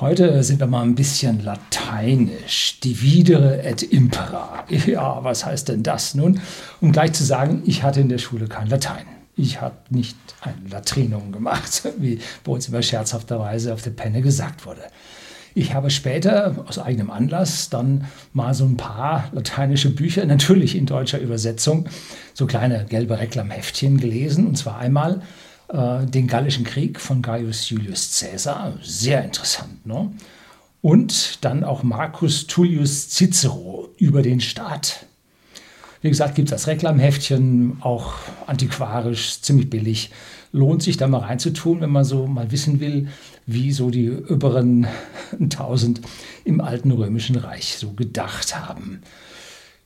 Heute sind wir mal ein bisschen lateinisch. Dividere et impera. Ja, was heißt denn das nun? Um gleich zu sagen, ich hatte in der Schule kein Latein. Ich habe nicht ein Latrinum gemacht, wie bei uns immer scherzhafterweise auf der Penne gesagt wurde. Ich habe später aus eigenem Anlass dann mal so ein paar lateinische Bücher, natürlich in deutscher Übersetzung, so kleine gelbe Reklamheftchen gelesen. Und zwar einmal äh, den Gallischen Krieg von Gaius Julius Caesar, sehr interessant. Ne? Und dann auch Marcus Tullius Cicero über den Staat. Wie gesagt, gibt es das Reklamheftchen, auch antiquarisch, ziemlich billig. Lohnt sich da mal reinzutun, wenn man so mal wissen will, wie so die oberen 1000 im alten römischen Reich so gedacht haben.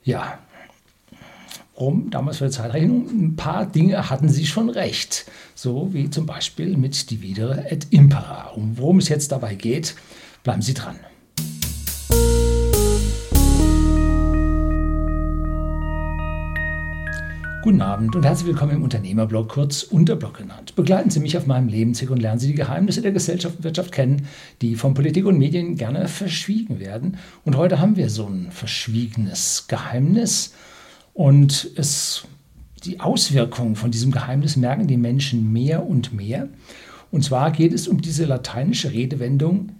Ja, Rom, damals für die Zeitrechnung, ein paar Dinge hatten sie schon recht. So wie zum Beispiel mit Dividere et Impera. Und worum es jetzt dabei geht, bleiben Sie dran. Guten Abend und herzlich willkommen im Unternehmerblog, kurz Unterblog genannt. Begleiten Sie mich auf meinem Lebensweg und lernen Sie die Geheimnisse der Gesellschaft und Wirtschaft kennen, die von Politik und Medien gerne verschwiegen werden. Und heute haben wir so ein verschwiegenes Geheimnis und es, die Auswirkungen von diesem Geheimnis merken die Menschen mehr und mehr. Und zwar geht es um diese lateinische Redewendung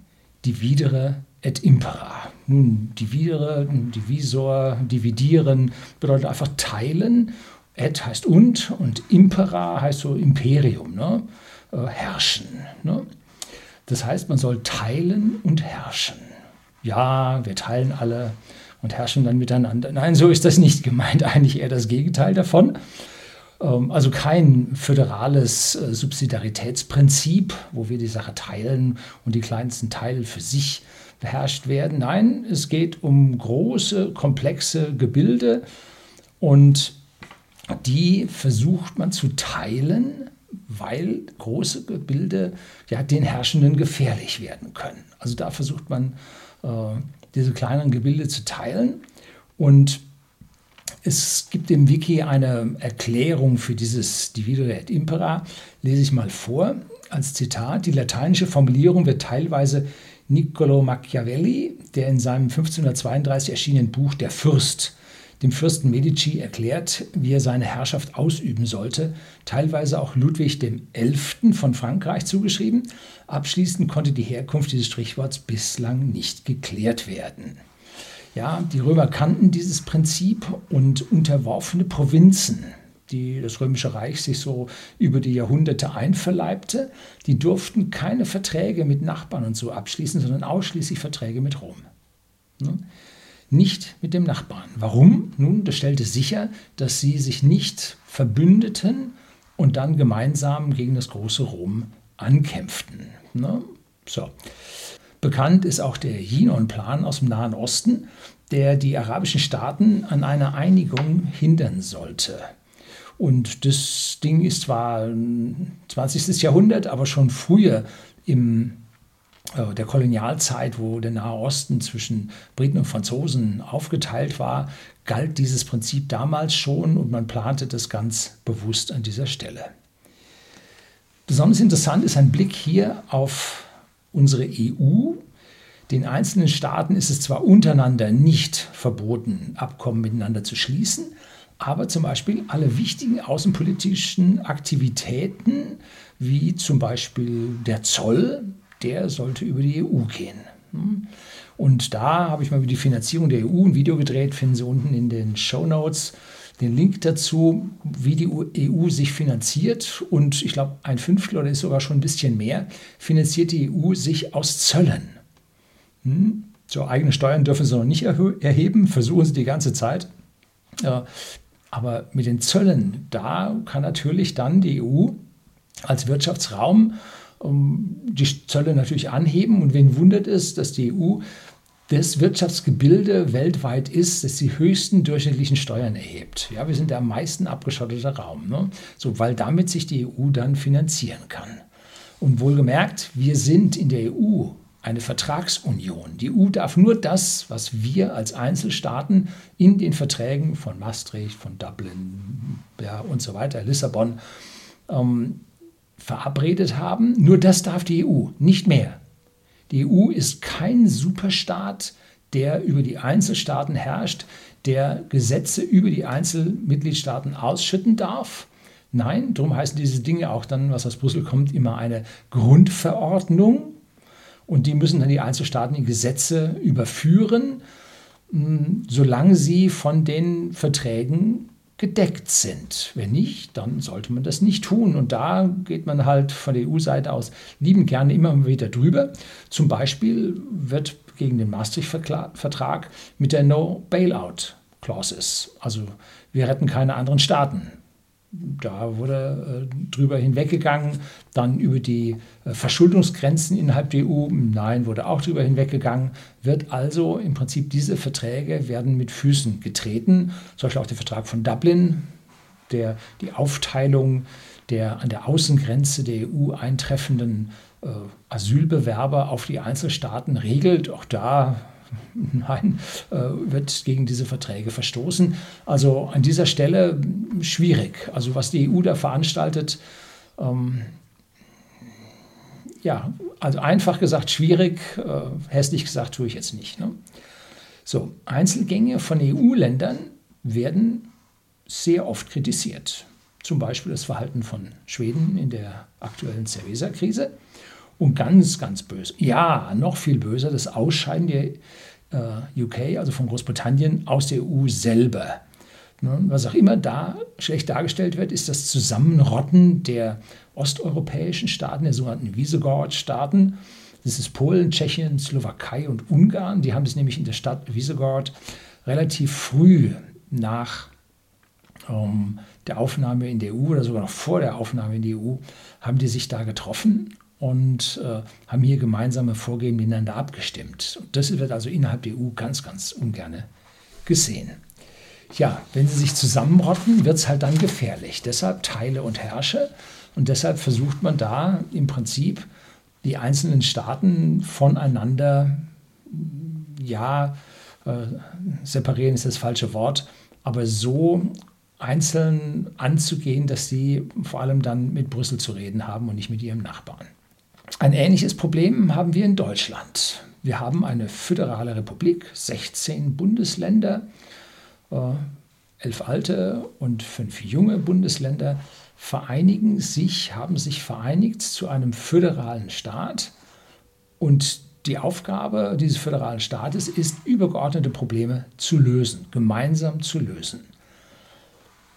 dividere et impera. Nun, dividere, divisor, dividieren bedeutet einfach teilen. Et heißt und und impera heißt so Imperium, ne? Äh, herrschen. Ne? Das heißt, man soll teilen und herrschen. Ja, wir teilen alle und herrschen dann miteinander. Nein, so ist das nicht gemeint, eigentlich eher das Gegenteil davon. Ähm, also kein föderales äh, Subsidiaritätsprinzip, wo wir die Sache teilen und die kleinsten Teile für sich beherrscht werden. Nein, es geht um große, komplexe Gebilde und die versucht man zu teilen, weil große Gebilde ja den Herrschenden gefährlich werden können. Also da versucht man äh, diese kleinen Gebilde zu teilen. Und es gibt im Wiki eine Erklärung für dieses Dividere et Impera. Lese ich mal vor als Zitat. Die lateinische Formulierung wird teilweise Niccolo Machiavelli, der in seinem 1532 erschienenen Buch Der Fürst dem Fürsten Medici erklärt, wie er seine Herrschaft ausüben sollte, teilweise auch Ludwig XI. von Frankreich zugeschrieben. Abschließend konnte die Herkunft dieses Strichworts bislang nicht geklärt werden. Ja, die Römer kannten dieses Prinzip und unterworfene Provinzen, die das Römische Reich sich so über die Jahrhunderte einverleibte, die durften keine Verträge mit Nachbarn und so abschließen, sondern ausschließlich Verträge mit Rom. Ne? Nicht mit dem Nachbarn. Warum? Nun, das stellte sicher, dass sie sich nicht verbündeten und dann gemeinsam gegen das große Rom ankämpften. Ne? So. Bekannt ist auch der Jinon-Plan aus dem Nahen Osten, der die arabischen Staaten an einer Einigung hindern sollte. Und das Ding ist zwar 20. Jahrhundert, aber schon früher im der Kolonialzeit, wo der Nahe Osten zwischen Briten und Franzosen aufgeteilt war, galt dieses Prinzip damals schon und man plante das ganz bewusst an dieser Stelle. Besonders interessant ist ein Blick hier auf unsere EU. Den einzelnen Staaten ist es zwar untereinander nicht verboten, Abkommen miteinander zu schließen, aber zum Beispiel alle wichtigen außenpolitischen Aktivitäten, wie zum Beispiel der Zoll, der sollte über die EU gehen. Hm? Und da habe ich mal über die Finanzierung der EU ein Video gedreht, finden Sie unten in den Show Notes den Link dazu, wie die EU sich finanziert. Und ich glaube, ein Fünftel oder ist sogar schon ein bisschen mehr, finanziert die EU sich aus Zöllen. Hm? So eigene Steuern dürfen sie noch nicht erheben, versuchen sie die ganze Zeit. aber mit den Zöllen, da kann natürlich dann die EU als Wirtschaftsraum die Zölle natürlich anheben. Und wen wundert es, dass die EU das Wirtschaftsgebilde weltweit ist, das die höchsten durchschnittlichen Steuern erhebt. Ja, wir sind der am meisten abgeschottete Raum, ne? so, weil damit sich die EU dann finanzieren kann. Und wohlgemerkt, wir sind in der EU eine Vertragsunion. Die EU darf nur das, was wir als Einzelstaaten in den Verträgen von Maastricht, von Dublin ja, und so weiter, Lissabon, ähm, verabredet haben. Nur das darf die EU, nicht mehr. Die EU ist kein Superstaat, der über die Einzelstaaten herrscht, der Gesetze über die Einzelmitgliedstaaten ausschütten darf. Nein, darum heißen diese Dinge auch dann, was aus Brüssel kommt, immer eine Grundverordnung. Und die müssen dann die Einzelstaaten in Gesetze überführen, hm, solange sie von den Verträgen gedeckt sind. Wenn nicht, dann sollte man das nicht tun. Und da geht man halt von der EU-Seite aus lieben gerne immer wieder drüber. Zum Beispiel wird gegen den Maastricht-Vertrag mit der No-Bailout-Clauses, also wir retten keine anderen Staaten, da wurde äh, drüber hinweggegangen. Dann über die äh, Verschuldungsgrenzen innerhalb der EU, nein, wurde auch drüber hinweggegangen. Wird also im Prinzip diese Verträge werden mit Füßen getreten. Zum Beispiel auch der Vertrag von Dublin, der die Aufteilung der an der Außengrenze der EU eintreffenden äh, Asylbewerber auf die Einzelstaaten regelt. Auch da Nein, äh, wird gegen diese Verträge verstoßen. Also an dieser Stelle schwierig. Also was die EU da veranstaltet, ähm, ja, also einfach gesagt schwierig, äh, hässlich gesagt tue ich jetzt nicht. Ne? So, Einzelgänge von EU-Ländern werden sehr oft kritisiert. Zum Beispiel das Verhalten von Schweden in der aktuellen Cerveza-Krise. Und ganz, ganz böse, ja, noch viel böser, das Ausscheiden der äh, UK, also von Großbritannien, aus der EU selber. Ne, was auch immer da schlecht dargestellt wird, ist das Zusammenrotten der osteuropäischen Staaten, der sogenannten Visegrad-Staaten. Das ist Polen, Tschechien, Slowakei und Ungarn. Die haben das nämlich in der Stadt Visegrad relativ früh nach ähm, der Aufnahme in die EU oder sogar noch vor der Aufnahme in die EU, haben die sich da getroffen und äh, haben hier gemeinsame Vorgehen miteinander abgestimmt. Und das wird also innerhalb der EU ganz, ganz ungern gesehen. Ja, wenn sie sich zusammenrotten, wird es halt dann gefährlich. Deshalb teile und herrsche. Und deshalb versucht man da im Prinzip die einzelnen Staaten voneinander, ja, äh, separieren ist das falsche Wort, aber so einzeln anzugehen, dass sie vor allem dann mit Brüssel zu reden haben und nicht mit ihrem Nachbarn. Ein ähnliches Problem haben wir in Deutschland. Wir haben eine föderale Republik, 16 Bundesländer, äh, elf alte und fünf junge Bundesländer vereinigen sich, haben sich vereinigt zu einem föderalen Staat. Und die Aufgabe dieses föderalen Staates ist, übergeordnete Probleme zu lösen, gemeinsam zu lösen.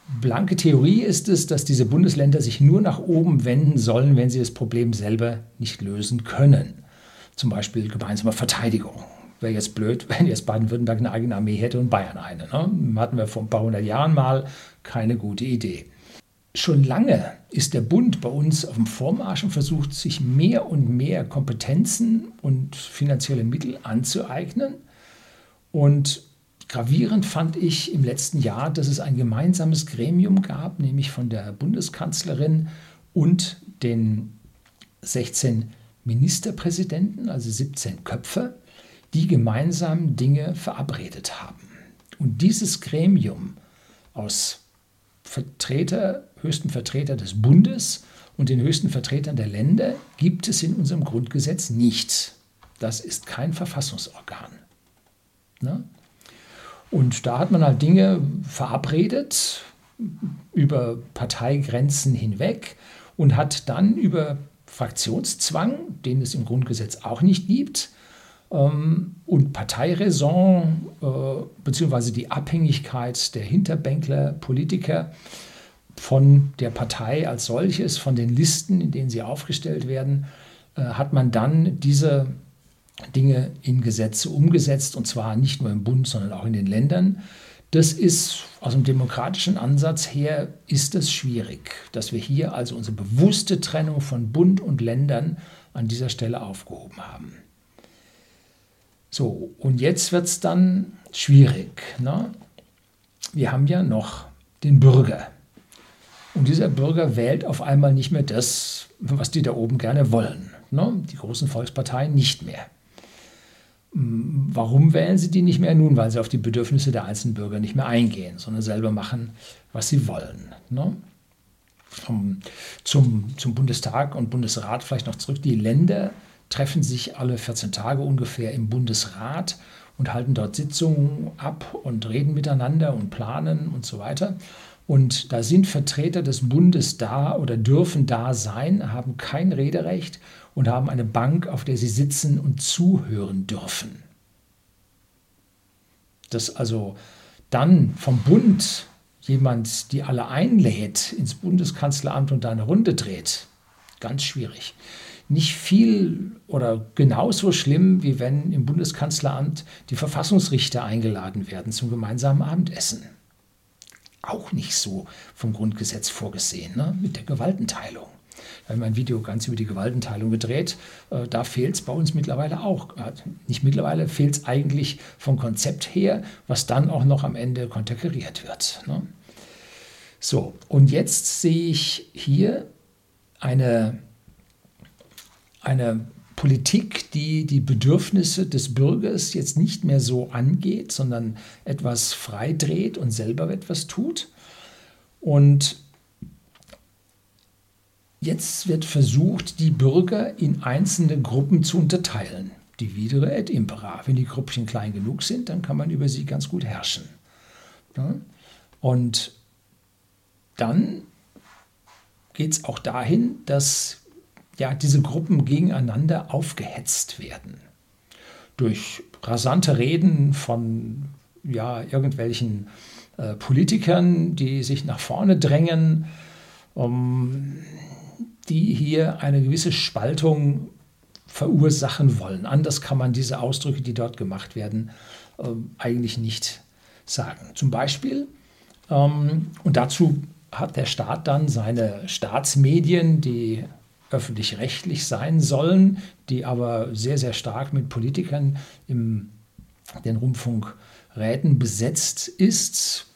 Blanke Theorie ist es, dass diese Bundesländer sich nur nach oben wenden sollen, wenn sie das Problem selber nicht lösen können. Zum Beispiel gemeinsame Verteidigung. Wäre jetzt blöd, wenn jetzt Baden-Württemberg eine eigene Armee hätte und Bayern eine. Ne? Hatten wir vor ein paar hundert Jahren mal keine gute Idee. Schon lange ist der Bund bei uns auf dem Vormarsch und versucht, sich mehr und mehr Kompetenzen und finanzielle Mittel anzueignen. Und Gravierend fand ich im letzten Jahr, dass es ein gemeinsames Gremium gab, nämlich von der Bundeskanzlerin und den 16 Ministerpräsidenten, also 17 Köpfe, die gemeinsam Dinge verabredet haben. Und dieses Gremium aus Vertreter, höchsten Vertreter des Bundes und den höchsten Vertretern der Länder gibt es in unserem Grundgesetz nicht. Das ist kein Verfassungsorgan. Ne? Und da hat man halt Dinge verabredet über Parteigrenzen hinweg und hat dann über Fraktionszwang, den es im Grundgesetz auch nicht gibt, ähm, und Parteiräson äh, beziehungsweise die Abhängigkeit der Hinterbänkler, Politiker von der Partei als solches, von den Listen, in denen sie aufgestellt werden, äh, hat man dann diese Dinge in Gesetze umgesetzt, und zwar nicht nur im Bund, sondern auch in den Ländern. Das ist aus dem demokratischen Ansatz her ist es schwierig, dass wir hier also unsere bewusste Trennung von Bund und Ländern an dieser Stelle aufgehoben haben. So, und jetzt wird es dann schwierig. Ne? Wir haben ja noch den Bürger. Und dieser Bürger wählt auf einmal nicht mehr das, was die da oben gerne wollen. Ne? Die großen Volksparteien nicht mehr. Warum wählen sie die nicht mehr? Nun, weil sie auf die Bedürfnisse der einzelnen Bürger nicht mehr eingehen, sondern selber machen, was sie wollen. Ne? Zum, zum Bundestag und Bundesrat vielleicht noch zurück. Die Länder treffen sich alle 14 Tage ungefähr im Bundesrat und halten dort Sitzungen ab und reden miteinander und planen und so weiter. Und da sind Vertreter des Bundes da oder dürfen da sein, haben kein Rederecht und haben eine Bank, auf der sie sitzen und zuhören dürfen. Dass also dann vom Bund jemand die alle einlädt ins Bundeskanzleramt und da eine Runde dreht, ganz schwierig. Nicht viel oder genauso schlimm, wie wenn im Bundeskanzleramt die Verfassungsrichter eingeladen werden zum gemeinsamen Abendessen. Auch nicht so vom Grundgesetz vorgesehen, ne? mit der Gewaltenteilung. Wir haben ein Video ganz über die Gewaltenteilung gedreht. Äh, da fehlt es bei uns mittlerweile auch. Äh, nicht mittlerweile, fehlt es eigentlich vom Konzept her, was dann auch noch am Ende konterkariert wird. Ne? So, und jetzt sehe ich hier eine, eine Politik, die die Bedürfnisse des Bürgers jetzt nicht mehr so angeht, sondern etwas freidreht und selber etwas tut. Und Jetzt wird versucht, die Bürger in einzelne Gruppen zu unterteilen. Dividere et impera. Wenn die Gruppchen klein genug sind, dann kann man über sie ganz gut herrschen. Und dann geht es auch dahin, dass ja, diese Gruppen gegeneinander aufgehetzt werden. Durch rasante Reden von ja, irgendwelchen äh, Politikern, die sich nach vorne drängen. Um, die hier eine gewisse Spaltung verursachen wollen. Anders kann man diese Ausdrücke, die dort gemacht werden, äh, eigentlich nicht sagen. Zum Beispiel, ähm, und dazu hat der Staat dann seine Staatsmedien, die öffentlich-rechtlich sein sollen, die aber sehr, sehr stark mit Politikern in den Rundfunkräten besetzt ist,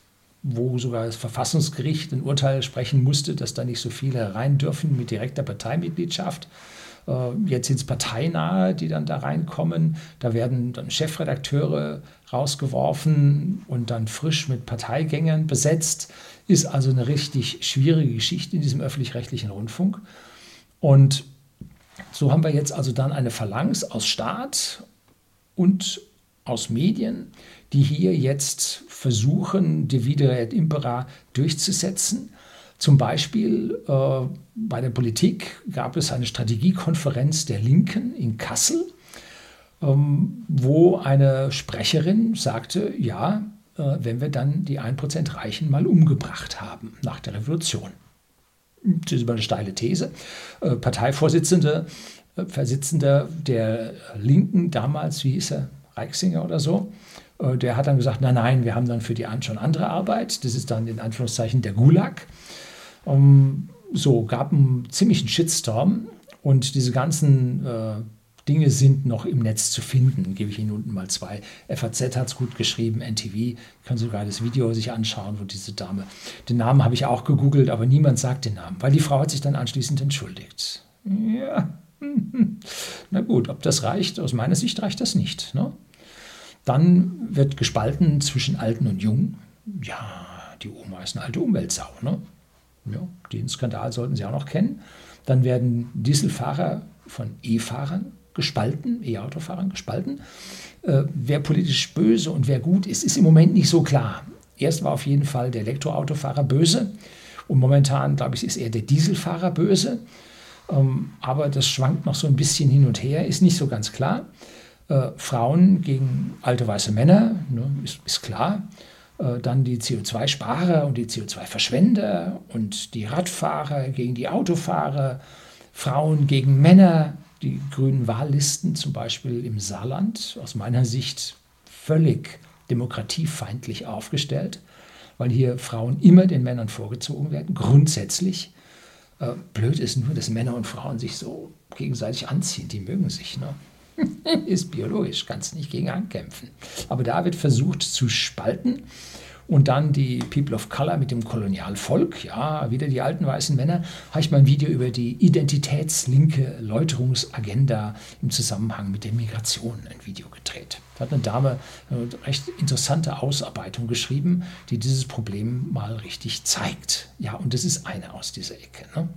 wo sogar das Verfassungsgericht ein Urteil sprechen musste, dass da nicht so viele rein dürfen mit direkter Parteimitgliedschaft. Äh, jetzt sind es Parteinahe, die dann da reinkommen. Da werden dann Chefredakteure rausgeworfen und dann frisch mit Parteigängern besetzt. Ist also eine richtig schwierige Geschichte in diesem öffentlich-rechtlichen Rundfunk. Und so haben wir jetzt also dann eine Phalanx aus Staat und aus Medien, die hier jetzt versuchen, Divide et Impera durchzusetzen. Zum Beispiel äh, bei der Politik gab es eine Strategiekonferenz der Linken in Kassel, ähm, wo eine Sprecherin sagte, ja, äh, wenn wir dann die 1% Reichen mal umgebracht haben nach der Revolution. Das ist immer eine steile These. Äh, Parteivorsitzende, äh, Versitzender der Linken damals, wie hieß er, Reichsinger oder so, äh, der hat dann gesagt, nein, nein, wir haben dann für die an schon andere Arbeit. Das ist dann in Anführungszeichen der Gulag. Um, so, gab einen ziemlichen Shitstorm und diese ganzen Dinge sind noch im Netz zu finden. Gebe ich Ihnen unten mal zwei. FAZ hat es gut geschrieben, NTV, können sogar das Video sich anschauen, wo diese Dame, den Namen habe ich auch gegoogelt, aber niemand sagt den Namen, weil die Frau hat sich dann anschließend entschuldigt. Ja, na gut, ob das reicht, aus meiner Sicht reicht das nicht. Ne? Dann wird gespalten zwischen Alten und Jungen. Ja, die Oma ist eine alte Umweltsau. Ne? Ja, den Skandal sollten Sie auch noch kennen. Dann werden Dieselfahrer von E-Fahrern gespalten, E-Autofahrern gespalten. Äh, wer politisch böse und wer gut ist, ist im Moment nicht so klar. Erst war auf jeden Fall der Elektroautofahrer böse und momentan, glaube ich, ist eher der Dieselfahrer böse. Ähm, aber das schwankt noch so ein bisschen hin und her, ist nicht so ganz klar. Äh, Frauen gegen alte weiße Männer, ne, ist, ist, klar. Äh, dann die CO2-Sparer und die CO2-Verschwender und die Radfahrer gegen die Autofahrer, Frauen gegen Männer, die grünen Wahllisten zum Beispiel im Saarland, aus meiner Sicht völlig demokratiefeindlich aufgestellt, weil hier Frauen immer den Männern vorgezogen werden, grundsätzlich. Äh, blöd ist nur, dass Männer und Frauen sich so gegenseitig anziehen, die mögen sich. Ne? ist biologisch, kannst nicht gegen ankämpfen. Aber da wird versucht zu spalten Und dann die People of Color mit dem Kolonialvolk, ja, wieder die alten weißen Männer. Habe ich mal ein Video über die identitätslinke Läuterungsagenda im Zusammenhang mit der Migration ein Video gedreht. Da hat eine Dame eine recht interessante Ausarbeitung geschrieben, die dieses Problem mal richtig zeigt. Ja, und das ist eine aus dieser Ecke. Ne?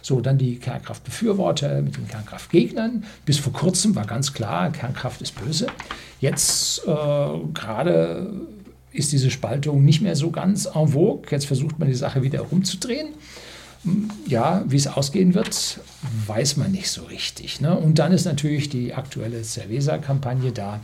So, dann die Kernkraftbefürworter mit den Kernkraftgegnern. Bis vor kurzem war ganz klar, Kernkraft ist böse. Jetzt äh, gerade ist diese Spaltung nicht mehr so ganz en vogue. Jetzt versucht man die Sache wieder rumzudrehen. Ja, wie es ausgehen wird, weiß man nicht so richtig. Ne? Und dann ist natürlich die aktuelle Cerveza-Kampagne da,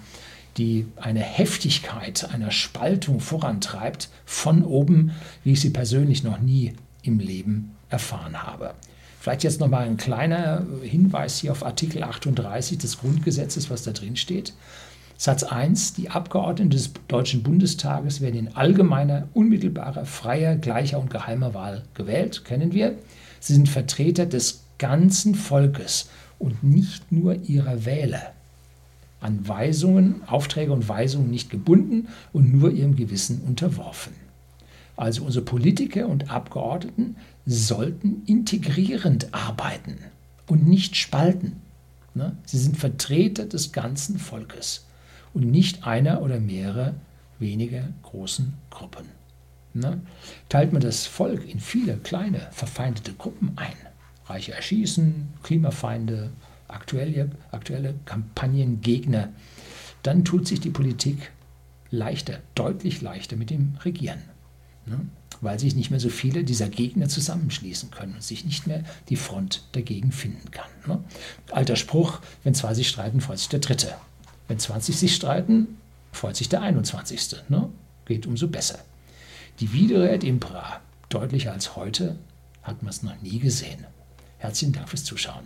die eine Heftigkeit einer Spaltung vorantreibt von oben, wie ich sie persönlich noch nie im Leben erfahren habe. Vielleicht jetzt nochmal ein kleiner Hinweis hier auf Artikel 38 des Grundgesetzes, was da drin steht. Satz 1. Die Abgeordneten des Deutschen Bundestages werden in allgemeiner, unmittelbarer, freier, gleicher und geheimer Wahl gewählt, kennen wir. Sie sind Vertreter des ganzen Volkes und nicht nur ihrer Wähler. An Weisungen, Aufträge und Weisungen nicht gebunden und nur ihrem Gewissen unterworfen. Also unsere Politiker und Abgeordneten sollten integrierend arbeiten und nicht spalten. Ne? Sie sind Vertreter des ganzen Volkes und nicht einer oder mehrere weniger großen Gruppen. Ne? Teilt man das Volk in viele kleine, verfeindete Gruppen ein, Reiche erschießen, Klimafeinde, aktuelle, aktuelle Kampagnengegner, dann tut sich die Politik leichter, deutlich leichter mit dem Regieren. Ne? Weil sich nicht mehr so viele dieser Gegner zusammenschließen können und sich nicht mehr die Front dagegen finden kann. Ne? Alter Spruch, wenn zwei sich streiten, freut sich der Dritte. Wenn 20 sich streiten, freut sich der 21. Ne? Geht umso besser. Die Videre et Impera, deutlicher als heute, hat man es noch nie gesehen. Herzlichen Dank fürs Zuschauen.